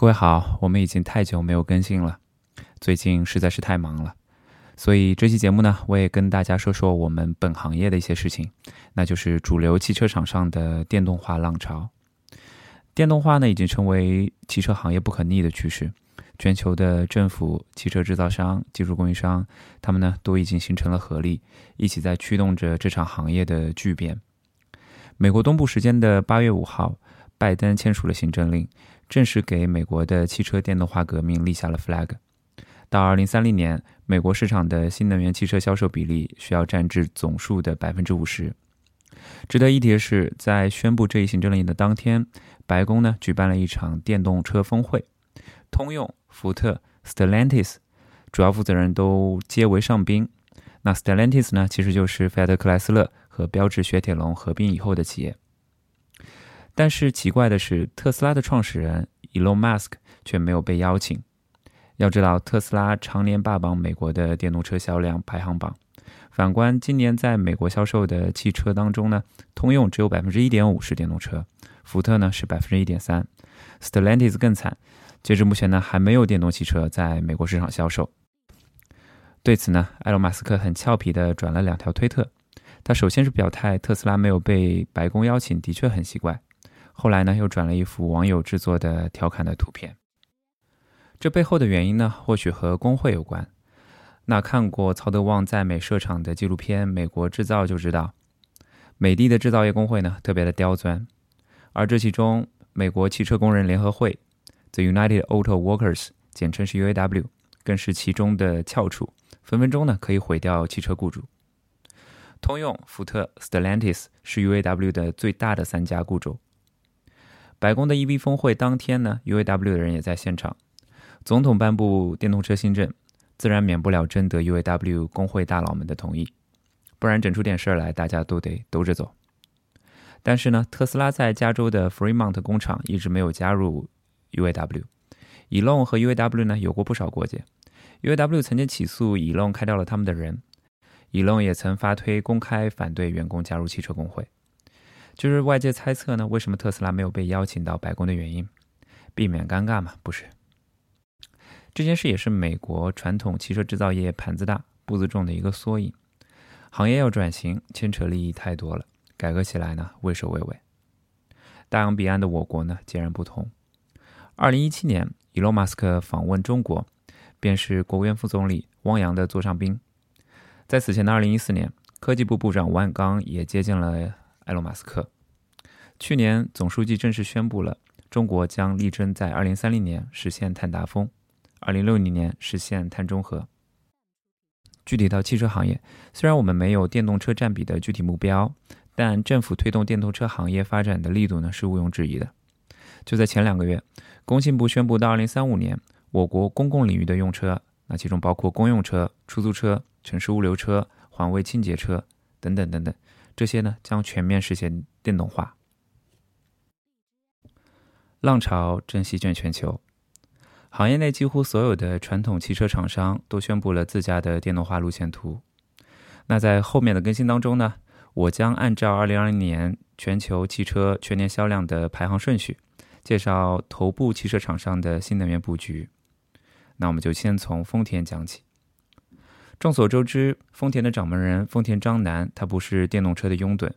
各位好，我们已经太久没有更新了，最近实在是太忙了，所以这期节目呢，我也跟大家说说我们本行业的一些事情，那就是主流汽车厂商的电动化浪潮。电动化呢，已经成为汽车行业不可逆的趋势，全球的政府、汽车制造商、技术供应商，他们呢都已经形成了合力，一起在驱动着这场行业的巨变。美国东部时间的八月五号，拜登签署了行政令。正式给美国的汽车电动化革命立下了 flag。到二零三零年，美国市场的新能源汽车销售比例需要占至总数的百分之五十。值得一提的是，在宣布这一行政令的当天，白宫呢举办了一场电动车峰会，通用、福特、Stellantis 主要负责人都皆为上宾。那 Stellantis 呢，其实就是菲亚特克莱斯勒和标致雪铁龙合并以后的企业。但是奇怪的是，特斯拉的创始人 Elon Musk 却没有被邀请。要知道，特斯拉常年霸榜美国的电动车销量排行榜。反观今年在美国销售的汽车当中呢，通用只有百分之一点五是电动车，福特呢是百分之一点三，Stellantis 更惨，截至目前呢还没有电动汽车在美国市场销售。对此呢，埃隆·马斯克很俏皮地转了两条推特。他首先是表态，特斯拉没有被白宫邀请，的确很奇怪。后来呢，又转了一幅网友制作的调侃的图片。这背后的原因呢，或许和工会有关。那看过曹德旺在美设厂的纪录片《美国制造》就知道，美的的制造业工会呢特别的刁钻，而这其中美国汽车工人联合会 （The United Auto Workers） 简称是 UAW，更是其中的翘楚，分分钟呢可以毁掉汽车雇主。通用、福特、Stellantis 是 UAW 的最大的三家雇主。白宫的 EV 峰会当天呢，UAW 的人也在现场。总统颁布电动车新政，自然免不了征得 UAW 工会大佬们的同意，不然整出点事儿来，大家都得兜着走。但是呢，特斯拉在加州的 Fremont 工厂一直没有加入 UAW。Elon 和 UAW 呢有过不少过节，UAW 曾经起诉 Elon 开掉了他们的人，Elon 也曾发推公开反对员工加入汽车工会。就是外界猜测呢，为什么特斯拉没有被邀请到白宫的原因，避免尴尬嘛？不是。这件事也是美国传统汽车制造业盘子大、步子重的一个缩影。行业要转型，牵扯利益太多了，改革起来呢畏首畏尾。大洋彼岸的我国呢截然不同。二零一七年，伊隆马斯克访问中国，便是国务院副总理汪洋的座上宾。在此前的二零一四年，科技部部长万钢也接见了。埃隆·马斯克去年总书记正式宣布了，中国将力争在2030年实现碳达峰，2060年实现碳中和。具体到汽车行业，虽然我们没有电动车占比的具体目标，但政府推动电动车行业发展的力度呢是毋庸置疑的。就在前两个月，工信部宣布，到2035年，我国公共领域的用车，那其中包括公用车、出租车、城市物流车、环卫清洁车等等等等。这些呢将全面实现电动化，浪潮正席卷全球，行业内几乎所有的传统汽车厂商都宣布了自家的电动化路线图。那在后面的更新当中呢，我将按照二零二零年全球汽车全年销量的排行顺序，介绍头部汽车厂商的新能源布局。那我们就先从丰田讲起。众所周知，丰田的掌门人丰田章男，他不是电动车的拥趸。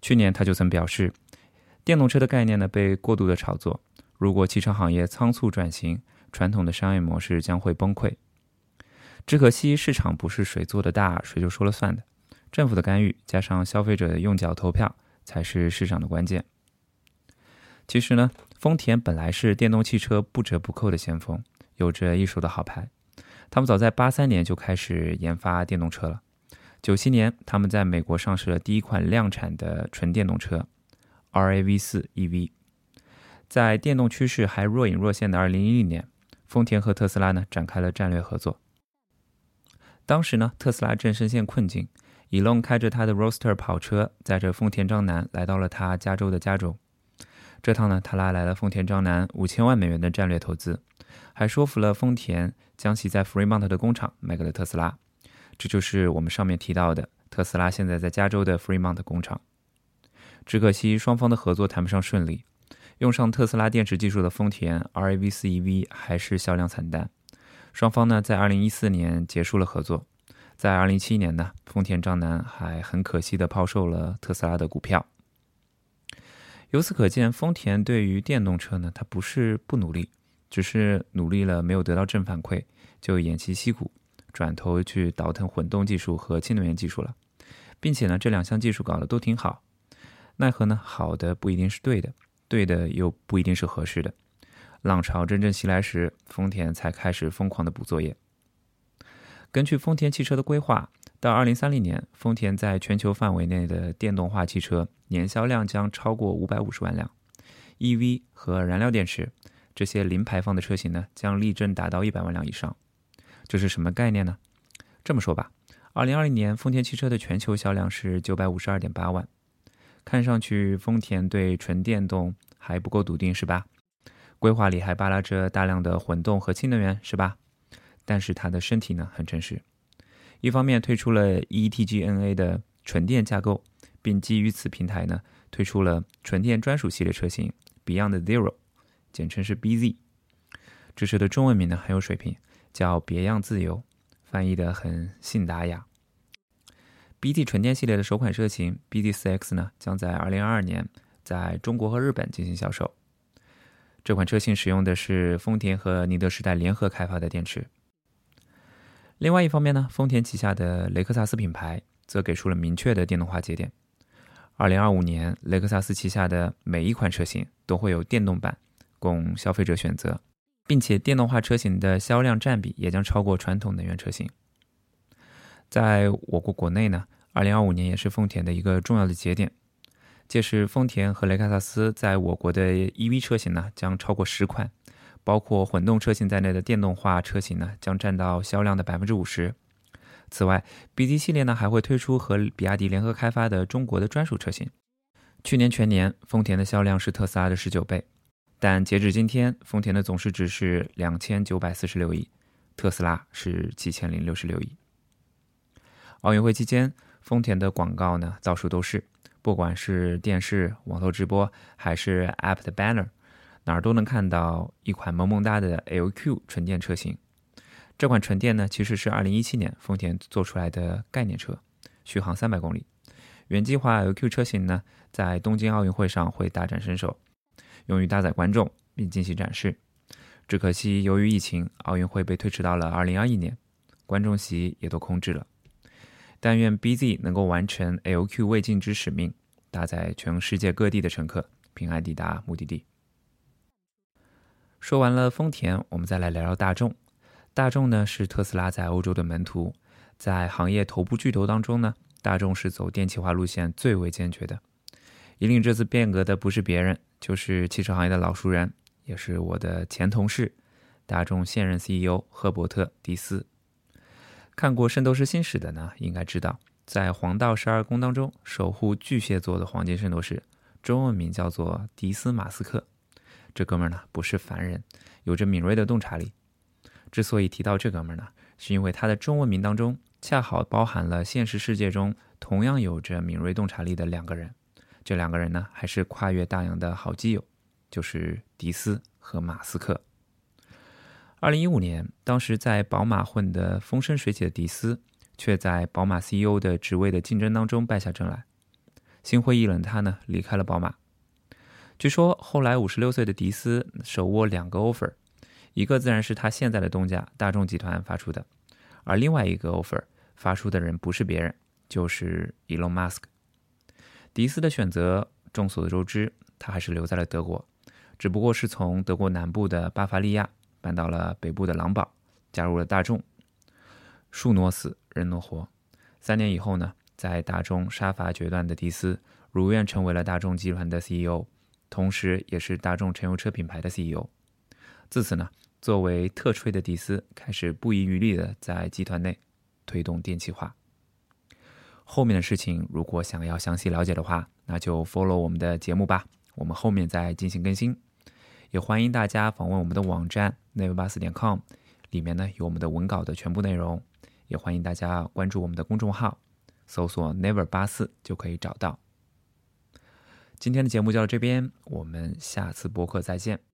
去年他就曾表示，电动车的概念呢被过度的炒作，如果汽车行业仓促转型，传统的商业模式将会崩溃。只可惜市场不是谁做的大谁就说了算的，政府的干预加上消费者的用脚投票才是市场的关键。其实呢，丰田本来是电动汽车不折不扣的先锋，有着一手的好牌。他们早在八三年就开始研发电动车了。九七年，他们在美国上市了第一款量产的纯电动车 RAV 四 EV。在电动趋势还若隐若现的二零一零年，丰田和特斯拉呢展开了战略合作。当时呢，特斯拉正深陷困境，伊隆开着他的 Roadster 跑车，载着丰田章男来到了他加州的加州。这趟呢，他拉来了丰田章男五千万美元的战略投资。还说服了丰田将其在 Fremont 的工厂卖给了特斯拉，这就是我们上面提到的特斯拉现在在加州的 Fremont 工厂。只可惜双方的合作谈不上顺利，用上特斯拉电池技术的丰田 RAV4 EV 还是销量惨淡。双方呢在2014年结束了合作，在2017年呢，丰田章男还很可惜的抛售了特斯拉的股票。由此可见，丰田对于电动车呢，它不是不努力，只是努力了没有得到正反馈，就偃旗息鼓，转头去倒腾混动技术和新能源技术了，并且呢，这两项技术搞得都挺好，奈何呢，好的不一定是对的，对的又不一定是合适的。浪潮真正袭来时，丰田才开始疯狂的补作业。根据丰田汽车的规划，到二零三零年，丰田在全球范围内的电动化汽车年销量将超过五百五十万辆，EV 和燃料电池这些零排放的车型呢，将力争达到一百万辆以上。这是什么概念呢？这么说吧，二零二零年丰田汽车的全球销量是九百五十二点八万。看上去丰田对纯电动还不够笃定，是吧？规划里还扒拉着大量的混动和氢能源，是吧？但是它的身体呢很诚实，一方面推出了 e-TGNA 的纯电架构，并基于此平台呢推出了纯电专属系列车型 Beyond Zero，简称是 BZ。这车的中文名呢很有水平，叫别样自由，翻译的很信达雅。BZ 纯电系列的首款车型 BZ4X 呢将在2022年在中国和日本进行销售。这款车型使用的是丰田和宁德时代联合开发的电池。另外一方面呢，丰田旗下的雷克萨斯品牌则给出了明确的电动化节点。二零二五年，雷克萨斯旗下的每一款车型都会有电动版供消费者选择，并且电动化车型的销量占比也将超过传统能源车型。在我国国内呢，二零二五年也是丰田的一个重要的节点。届时，丰田和雷克萨斯在我国的 EV 车型呢将超过十款，包括混动车型在内的电动化车型呢将占到销量的百分之五十。此外，BZ 系列呢还会推出和比亚迪联合开发的中国的专属车型。去年全年，丰田的销量是特斯拉的十九倍，但截止今天，丰田的总市值是两千九百四十六亿，特斯拉是七千零六十六亿。奥运会期间，丰田的广告呢到处都是。不管是电视、网络直播，还是 App 的 banner，哪儿都能看到一款萌萌哒的 LQ 纯电车型。这款纯电呢，其实是2017年丰田做出来的概念车，续航300公里。原计划 LQ 车型呢，在东京奥运会上会大展身手，用于搭载观众并进行展示。只可惜由于疫情，奥运会被推迟到了2021年，观众席也都空置了。但愿 BZ 能够完成 LQ 未尽之使命，搭载全世界各地的乘客平安抵达目的地。说完了丰田，我们再来聊聊大众。大众呢是特斯拉在欧洲的门徒，在行业头部巨头当中呢，大众是走电气化路线最为坚决的。引领这次变革的不是别人，就是汽车行业的老熟人，也是我的前同事，大众现任 CEO 赫伯特·迪斯。看过《圣斗士星矢》的呢，应该知道，在黄道十二宫当中，守护巨蟹座的黄金圣斗士，中文名叫做迪斯马斯克。这哥们儿呢，不是凡人，有着敏锐的洞察力。之所以提到这哥们儿呢，是因为他的中文名当中恰好包含了现实世界中同样有着敏锐洞察力的两个人。这两个人呢，还是跨越大洋的好基友，就是迪斯和马斯克。二零一五年，当时在宝马混得风生水起的迪斯，却在宝马 CEO 的职位的竞争当中败下阵来。心灰意冷，他呢离开了宝马。据说后来五十六岁的迪斯手握两个 offer，一个自然是他现在的东家大众集团发出的，而另外一个 offer 发出的人不是别人，就是 Elon Musk。迪斯的选择众所周知，他还是留在了德国，只不过是从德国南部的巴伐利亚。搬到了北部的狼堡，加入了大众。树挪死，人挪活。三年以后呢，在大众杀伐决断的迪斯如愿成为了大众集团的 CEO，同时也是大众乘用车品牌的 CEO。自此呢，作为特吹的迪斯开始不遗余力的在集团内推动电气化。后面的事情如果想要详细了解的话，那就 follow 我们的节目吧，我们后面再进行更新。也欢迎大家访问我们的网站 never 八四点 com，里面呢有我们的文稿的全部内容。也欢迎大家关注我们的公众号，搜索 never 八四就可以找到。今天的节目就到这边，我们下次播客再见。